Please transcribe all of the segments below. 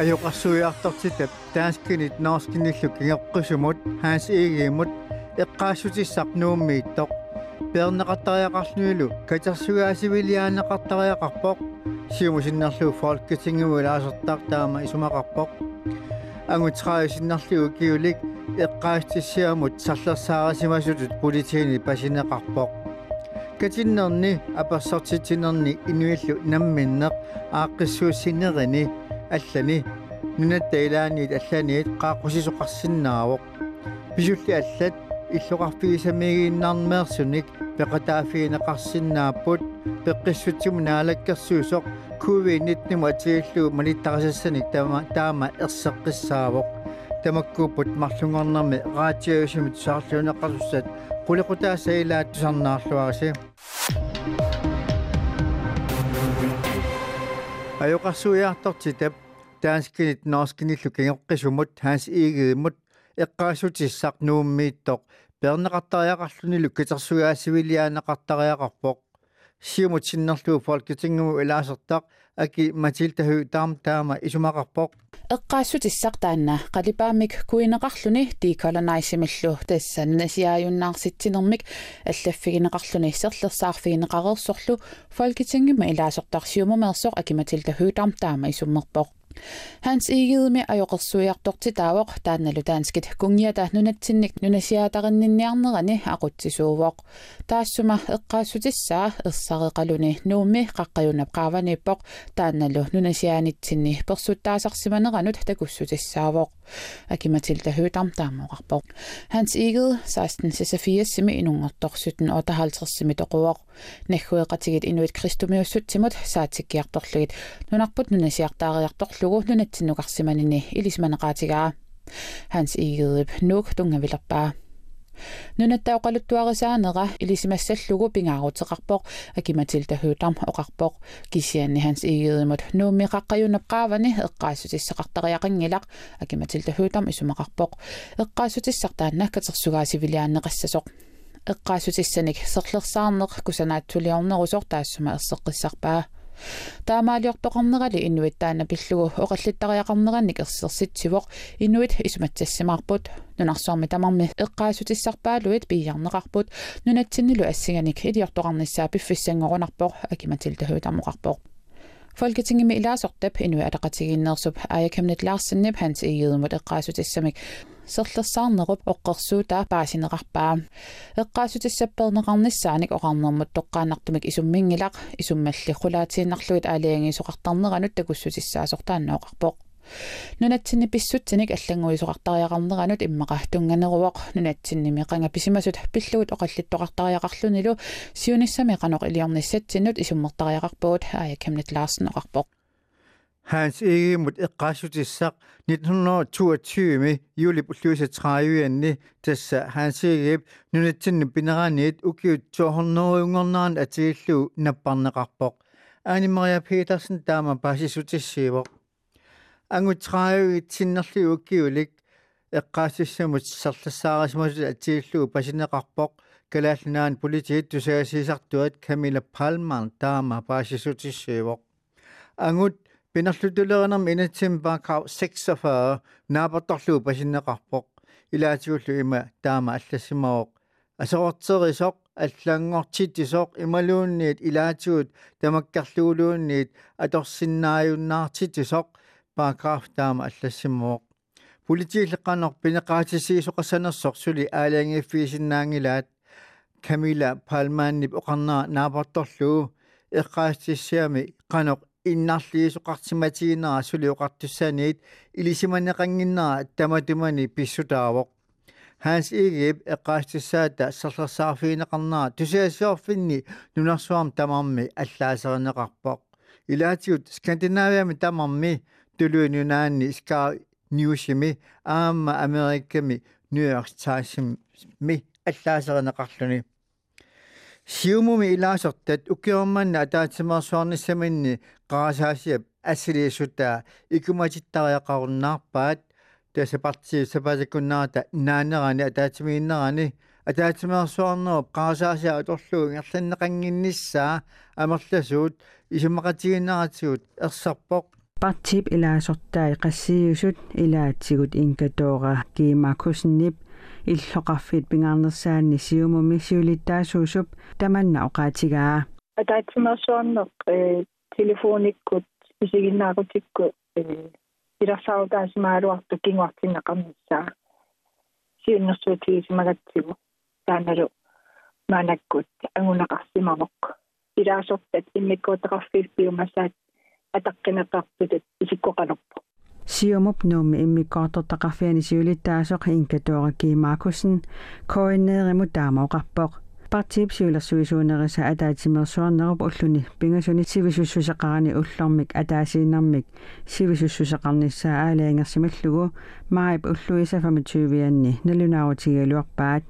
ajokassuiartortitap taanskinit noorskinnillu kingeqqusumut haas iigiimut eqqaassutissarnuummiittoq пернеқартариақарлуилу катерсугаасивилиаанеқартариақарпоқ сиумусиннерлу фолкетингуилаасертар таама исумақарпоқ ангутраасиннерлу киулик эққаастиссиамут сарлерсаарасимасутут политиини пасинеқарпоқ. Катиннерни апассартитинерни инуиллу намминнеқ ааққиссууссинерини аллани нунатта илааниит алланиит qaaqusisuqarsinnaavoq писулли аллат иллоqarfigisamigииннармеерсуник пеқатаафиинеқарсиннааппут пеққиссутсиму наалаккерсуусоқ covid-19 атииллуу малиттарасассаник таама таама ерсеққиссаавоқ тамаккууппут марлунгорнэрми раатиагусимит саарлуунеққарсуссат qulиқутаасаилаат тусарнаарлуараси ajоqarsuiartortitap таанскинит ноорскиниллу кинеққисумут хаас иигииммут эққаасутиссарнууммииттоқ пернеқартариақарлунилу китерсугаасивилиаанеқартариақарпоқ сиумут синнерлуу фолкитингуму илаасертақ аки матилтаху таам таама исумақарпоқ. Эққаассутиссартаанна қалипаамик куинеқарлуни деколонайсимиллу тассаннасиаюннаарситсинермик аллаффигинеқарлуни серлерсаарфигинеқарерсорлу фолкитингима илаасертарсиумумерсоқ аки матилтаху таам таама исуммерпоқ Hans igidmi ajoqersuiartortitaavoq taannalu taanskit kungiata nunatsinnik nunasiaataqinninniarnerani aqutsisuuvoq taassuma eqqaassutissaa ersareqaluni nuummi qaqqajunap qaavaniippoq taannalu nunasiaanitsinni persuttaasarsimaneranut takussutissaaavoq akimatilta høtam taamoqarpoq Hans igid 16 sisafiersimi inungertorsutten 58simi toquoq naggueqatigit inuit kristumiussutsimut saatikkiartorlugit nunarput nunasiartaariartorlu nunatsinnuqarsimanini ilismanaqaatigaa hans igedip nuk tungavilerpaa нунаттаоқалуттуарисаанера илисимассаллугу пингаарутеқарпоқ акиматилта хууtarm оқарпоқ кисианни ханс игеемут нууммиқаққаюнапқаавани эққаассутиссақартариақингилақ акиматилта хууtarm исумақарпоқ эққаассутиссартаанна катерсугаасивилиааннеқассасоқ эққаассутиссаник серлерсаарнеқ кусанаатсулиорнерусор таассума ерсеққиссарпаа таамаалиортоқарнерали инуит таана пиллугу оқаллиттариақарнеранник ерсерситсивоқ инуит исуматсассимаарпут нунарсуарми тамарми эққаасутиссарпаалуит пиярнеқарпут нунатсиннилу ассиганик илиортоқарниссаа пиффиссангорунарпоқ акиматилтахуу тамоқарпоқ Folketingimi ilaasortap inu ataqatigiinnersup aayakhamnat laarsinnip hans igiidumut eqqaasutисsamik Серлерсаарнеруп оққерсуутаа паасинеқарпаа эққаасутиссаппернеқарниссааник оқарнермут тоққаанартумик исуммингилақ исуммалли хулаатииннарлугит аалиангисоқартарнеранут такуссутиссаасортааннаоқарпоқ нунатсинни писсутсиник аллангуисоқартариақарнеранут иммақа тунганеруоқ нунатсинними қанга писимасут пиллугут оқаллиттоқартариақарлунилу сиуниссами қаноқ илиорниссатсиннут исуммертариақарпугут аая кемнет лаарсенеқарпоқ Hans Egemut eqqassutissaq 1922 juli pulluisa 30-anni tassa Hans Egeb nunatsinni pineraaniit ukiut 200 ungornaan atiillu napparneqarpoq Ani Maria Petersen taama pasisutissiivoq Angu 30 tinnerli ukiulik eqqaassissamut serlassaarismasut atiillu pasineqarpoq kalaallinaan politiit tusaasiisartuat Camilla Palman taama pasisutissiivoq Angut пинерлутулеринерм инатсим баакау 46 наапатторлуу пасиннеқарпоқ. Илаатигуллу има таама аллассимаоқ асоортерисоқ аллаангортитисоқ ималуунниит илаатигут тамаккарлуулуунниит аторсиннааюннаартитисоқ баакаaf таама аллассимаоқ политиилеққанер пинеқаатисиисоқассанерсоқ сули аалаангиффиисиннаангилаат камила палмааннип оқарнаа наапатторлуу эққаастиссиами қаноқ иннарлиисоқартиматигинера сулиоқартуссааниит илисиманеқангиннера таматумани писсутаавоқ ханс игип эққаастиссаата серлерсаарфиинеқарнера тусиассиорфинни нунарсуарм тамарми аллаасеринеқарпоқ илаатиут скандинавиами тамарми тулуинунаанни ска ньюсими аама америкками ньюйорк таймсми аллаасеринеқарлуни сиумуми илаасертат укиорманна атаатимерсуарниссаминни qaasаасиап ассилииссутаа икуматиттариақаруннаарпаат таса партии сапасаккуннарата наанерани атаатимииннерани атаатимерсуарнеруп qaasаасиа аторлуу ингерланнеқангинниссаа амерласуут исумақатигиннаратигут ерсарпоқ партип илаасортаа qassiusut ilaatsigут inkatoora kiimaakhusinnip иллоqarfit pingaarnersaanni siumumi siulittaasuusup tamanna oqaatigaa атаатсимерсуарнеқ э телефониккут исигиннаагутикку э иларсаарутаасимаалуарту кингуартиннеқарнissaа сиуннэрсуутигисимагатсигу таанеру маанаккут ангунеқарсимавоқ илаасортат иммиккуутеқарфииппиумасаат атаққинеқарпутат исиккоқалерпу Siumup num immi korto taqafiani siulittaasoq inkatuorakiimaakussen koinneerimu taamauqarpoq partip siulersuisuunerisa ataatimersuarnerup ulluni. Pingasuni sivisussuseqarani ullormik ataasiinarmik sivisussuseqarnissaa aalaangersimallugu maip ulluisafami tyuvianni nalunaarutigiluarpaat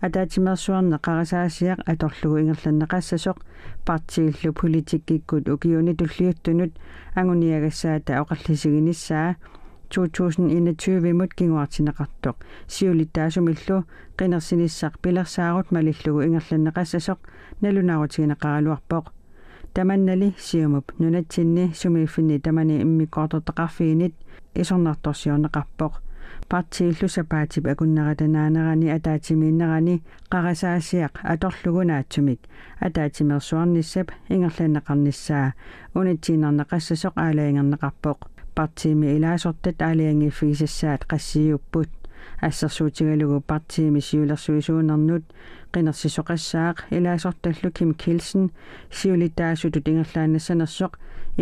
атаатимерсуарне қарасаасиақ аторлугу ингерланнеқассасоқ партииллу политиккиккут укиуни туллиуттунут агуниагассаата оқарлисигиниссаа 2021-мут кингуартинеқартоқ сиулиттаасумиллу қинерсиниссақ пилерсаарут малиллугу ингерланнеқассасоқ налунаарутигинеқаралуарпоқ таманнали сиумуп нунатсинни сумииффини тамани иммиккоортортеқарфиинит исорнарторсиорнеқарпоқ партииллу сапаатип акуннератанаанерани атаатимииннерани қарасаасиақ аторлугунаатсумик атаатимерсуарниссап ингерланнеқарниссаа унитсиинернеқассасоқ аалаингернеқарпоқ партиими илаасортат аалиангиффигисассаат qassiupпут ассерсуутигалугу партиими сиулерсуисуунернут qinерсисоқассаақ илаасорталлу ким килсен сиулитаасутут ингерлаанассанерсоқ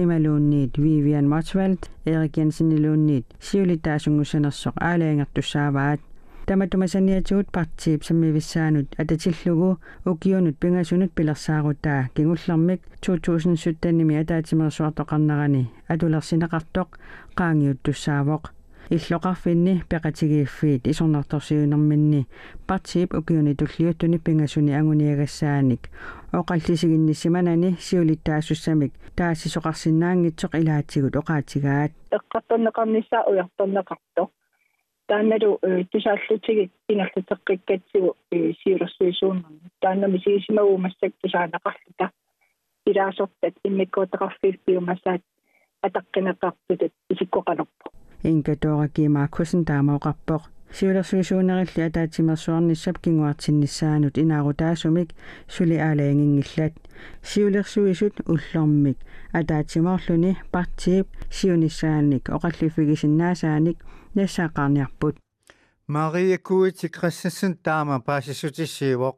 ималуунниит вивиан мотвалд эрик янсенилуунниит сиулитаасунгуссанерсоқ аалаангертуссааваат таматумасаниатигут партиип саммивиссаанут ататиллугу укиунут пингасунут пилерсаарутаа кигуллермик 2017-ними атаатимерсуартоқарнерани атулерсинеқартоқ qaangiuttussaavoq иллоқарфинни пеқатигииффиит исорнарторсиунэрминни партиип укиуни туллиуттуни пингасуни агуниагассааник оқаллисигинниссиманани сиулиттаассуссамик таассисоқарсинаангитсоқ илаатсигут оқаатигаат эққартоннеқарнissaа уярторнеқарто таанналу тусааллутигит ингерлутеққиккатсигу сиулерсуисууннэрни тааннами сигисимагу массак тусаанеқарлута илаасортат иммиккуутеқарфииппиумасаат атаққинеқарпутат исиккоқалерпу ингатуаракиимааккусен таамаоқарпоқ сиулерсуисуунерилли атаатимерсуарниссап кингуартиннissaанут инаарутаасумик сули аалаангингиллат сиулерсуисут уллормик. Атаатимоорлуни партиип сиунissaанник оқаллиффигисиннаасааник нассаақарниарпут мария куити криссенсен таама паасисутиссиивоқ.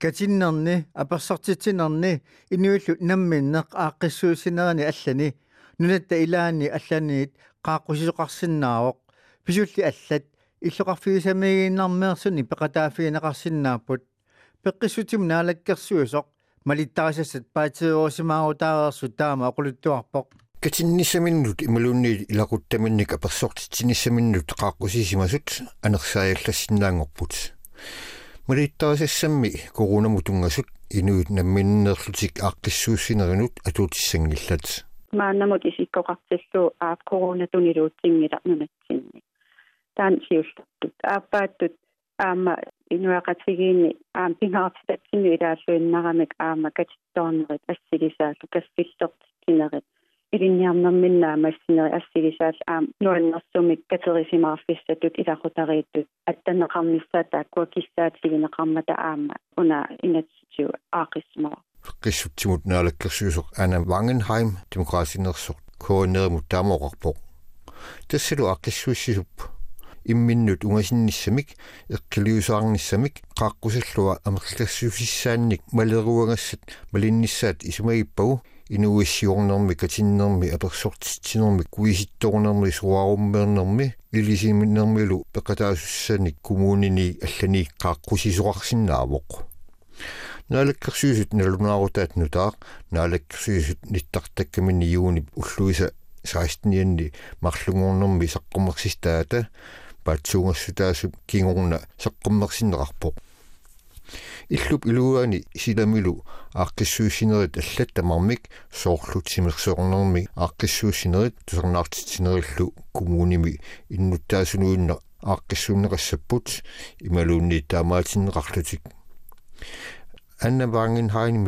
Катиннерни аперсартитинерни инуиллу намминнеқ ааққиссуусинерани аллани нунатта илаани алланиит qaaqqusisoqarsinnaavoq pisulli allat иллоqarfigisamigиннармеерсуни пеқатаафигинеқарсиннааппут пеққиссутим наалаккерсуисоқ малиттарисассат паатиоосимаагутаареерсу таама оқулуттуарпоқ катиннисаминнут ималуунни илақуттаминник аперсортитсинисаминнут qaaqqusisimасут анерсааллассиннаангорпут малиттарисассамми корунамутунгасут инуит намминнерлутик ааққиссууссинеринут атуутиссангиллат мааннамут исиккоқартиллу аап коронатунилуутсингила нунатсинни таан сиуллартут ааппааттут аама инуақатсигиинни аам пингаартатсинни илааллуиннарамик аама катитторнерит ассигисааллу кассиллертинерит илинниарнэрминнаа массинери ассигисаал аам нуаннэрсумик катерисимаарфиссатут илахутарииттут аттанеқарнissaа тааккуа киссаатсигинеқармата аама уна инатситиу аақиссмаа qissutsimut naalakkersuusoq Anna Wangenheim demokraasinersoq koonnerimut taamooqarpoq тассалу аққиссуиссисуп имминнут унгасиннissamik эққилиусаарнissamik qaаққусаллуа амерлассуфиссаанник малеруагассат малиннissaат исумагиппагу инуиссиорнерми катиннерми аперсортитсинерми куиситторнерми суаруммернерми илисиминнермилу пеқатаасуссаник коммунини аллани qaаққусисоқарсинаавоқ наалаккерсуисут налунаарутаат нутаақ наалаккерсуисут ниттартаккамини юуни уллуиса 16-нианни марлугуорнэрми саққуммерсистаата паатсуугассутаасу кингорна саққуммерсиннеқарпоқ иллуп илуаани силамилу аақкиссуусинерит аллаттамармик соорлутсимерсоорнерми аақкиссуусинерит тусернаартитсинериллу коммуними иннуттаасунуинна аақкиссууннеқассаппут ималуунни таамаатиннеқарлутик Anna Wangenheim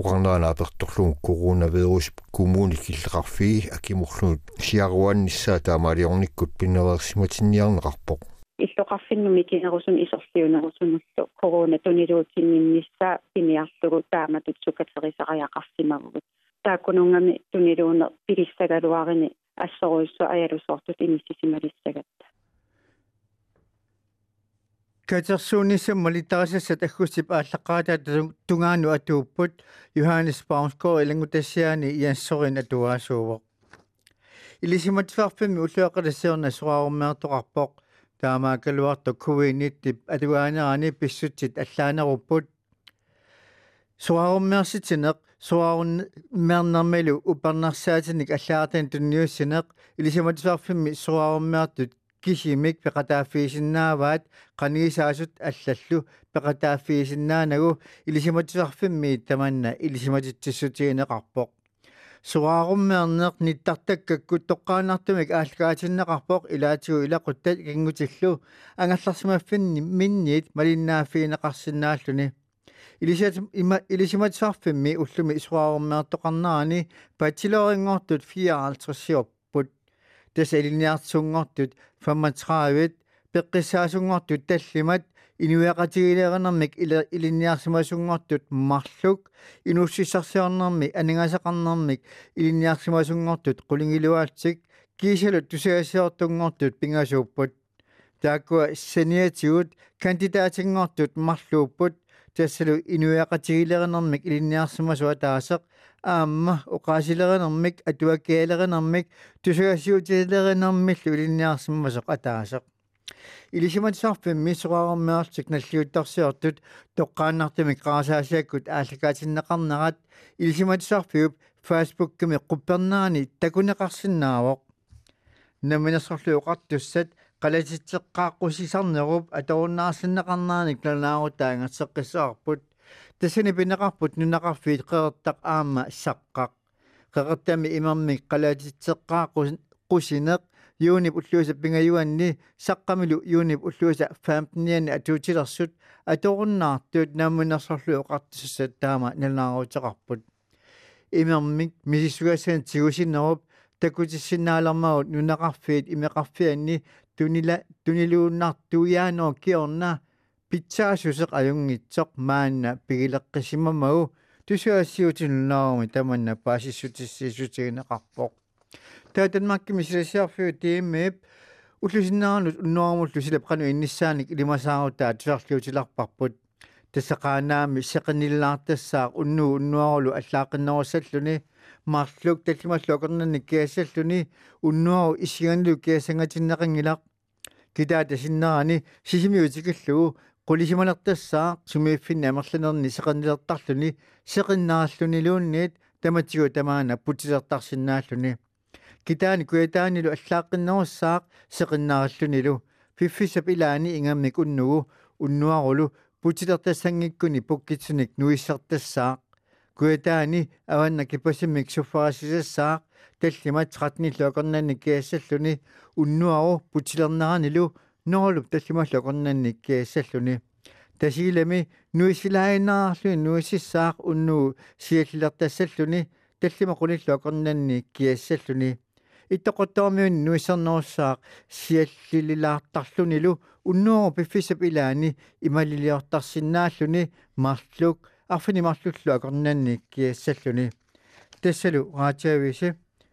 уqarnaanaapertorluun coronavirus kommuni killeqarfigi akimurluut siaruannissaa taamaaliornikkut pinnaversimatinnniarneqarpoq иллоқарфиннуми кинерусун исорлиунерусунуллу корона тунилуутиннисsaa пиниарлугу тааматут сукатерисариақарсимагугут тааккунунгами тунилууне пилиссагалуарини ассоруиссу аялусоортут имиссисималиссагатта катерсуунисsamma литарасассат аггусип ааллаққаата тунгаану атууппут Johannes Baumsgaard илангутассиани иассорин атуаасуувоқ илисиматфарфимми уллуақалассиорна суааруммеэртоқарпоқ таамаа калуарту covid-19 атуаанерани писсутсит аллаанеруппут суааруммеерситинеқ суаарунмеернэрмалу упернарсаатиник аллаартан тунниуссинеқ илисиматфарфимми суааруммеертут кисимик пеқатааффиисиннааваат қанигисаасут аллаллу пеқатааффиисиннаанагу илисиматисарфимми таманна илисиматитсиссутигинеқарпоқ. Суааруммеернеқ ниттартаккаккут тоққаанартумик аалгаатиннеқарпоқ илаатигу илақуттат кингутиллу ангалларсимаффинни минниит малиннааффиинеқарсинааллуни илисиат има илисиматисарфимми уллуми суааруммеертоқарнерани бачелорингортут 54 тасалиниартсунгортут 35 пеққиссаасунгортут таллимат инуяқатигилеернэрмик илинниарсимасунгортут марлук инуссиссарсиорнэрми анигасақарнэрмик илинниарсимасунгортут қулингилуаатсик кисалут тусагассиортунгортут пингасууппут тааккуа саниатигут кандидатингортут марлууппут тассалу инуяқатигилеернэрмик илинниарсимасуа таасеқ аама уqaасилеринэрмик атуаккиалеринэрмик тусугассуутилеринэрмиллу илинниарсиммасеқ атаасеқ илисиматсарфим миссуарэрмеэртик наллиуттарсиортут тоққааннартимик qaasаасиаккут ааллакаатиннеқарнерат илисиматсарфиуп фейсбуккими қуппернаани такунеқарсинаавоқ наминасорлуоқартуссат қалатитсеққааққусисарнеруп аторуннаарсиннеқарнааник ланаарутаангатсеққиссаарпут тассани пинеқарпут нунақарфиит қеэртақ аама саққақ қеэртами имермик қалаатитсеққааққу qusинеқ юунип уллуиса пингаюанни саққамилу юунип уллуиса 15-ниани атуутилерсут аторуннаартуут наамунерсорлу оқартиссат таама налнаарутеқарпут имермик мисисугасаан тигусиннеруп такутиссинаалермагут нунақарфиит имеқарфианни тунила тунилууннартуяаноо киорна питсаасусеқ аюнгитсоқ маанна пигилеққисимамагу тусуассиутиннаарми таманна паасиссутиссиисутигинеқарпоқ таатанмакки мисилассиарфиу тииммип уллусиннаарнут уннуармуллу силап кану инниссааник илимасаарутаа тусарлиутиларпарпут тассақаанаами сеқиниллаартассаа уннуу уннуарулу аллаақиннерусаллуни марлук таллималлу акернанник киассаллуни уннуару исиганлу киасангатиннеқингилақ китаата синнерани сисимиутикиллугу qulisimalertassaa sumiiffin amerlanerni seqannilertarluni seqinnarallunilуунниит таматигу тамаана путилертарсинааллуни китаани куятааниlu аллааққиннерусsaaq seqinnarallunилу фиффисап илаани ингаммик уннугу уннуарулу путилертассангиккуни пуккитсуник нуиссертассаақ куятаани аванна кипасиммик суффарасисассаақ таллима 13 луакернанни киассаллуни уннуару путилернеранилу noolup таллималлакорнанник киассаллуни тасигилами нуисилаиннаарлуи нуисиссаақ уннуу сиаллилертассаллуни таллима qunilluakornanni киассаллуни иттоқоттоормиун нуисернеруссаақ сиаллилилаартарлунилу уннуору пиффисап илаани ималилиортарсинааллуни марлук арфини марлуллу акорнанни киассаллуни тассалу раатиависи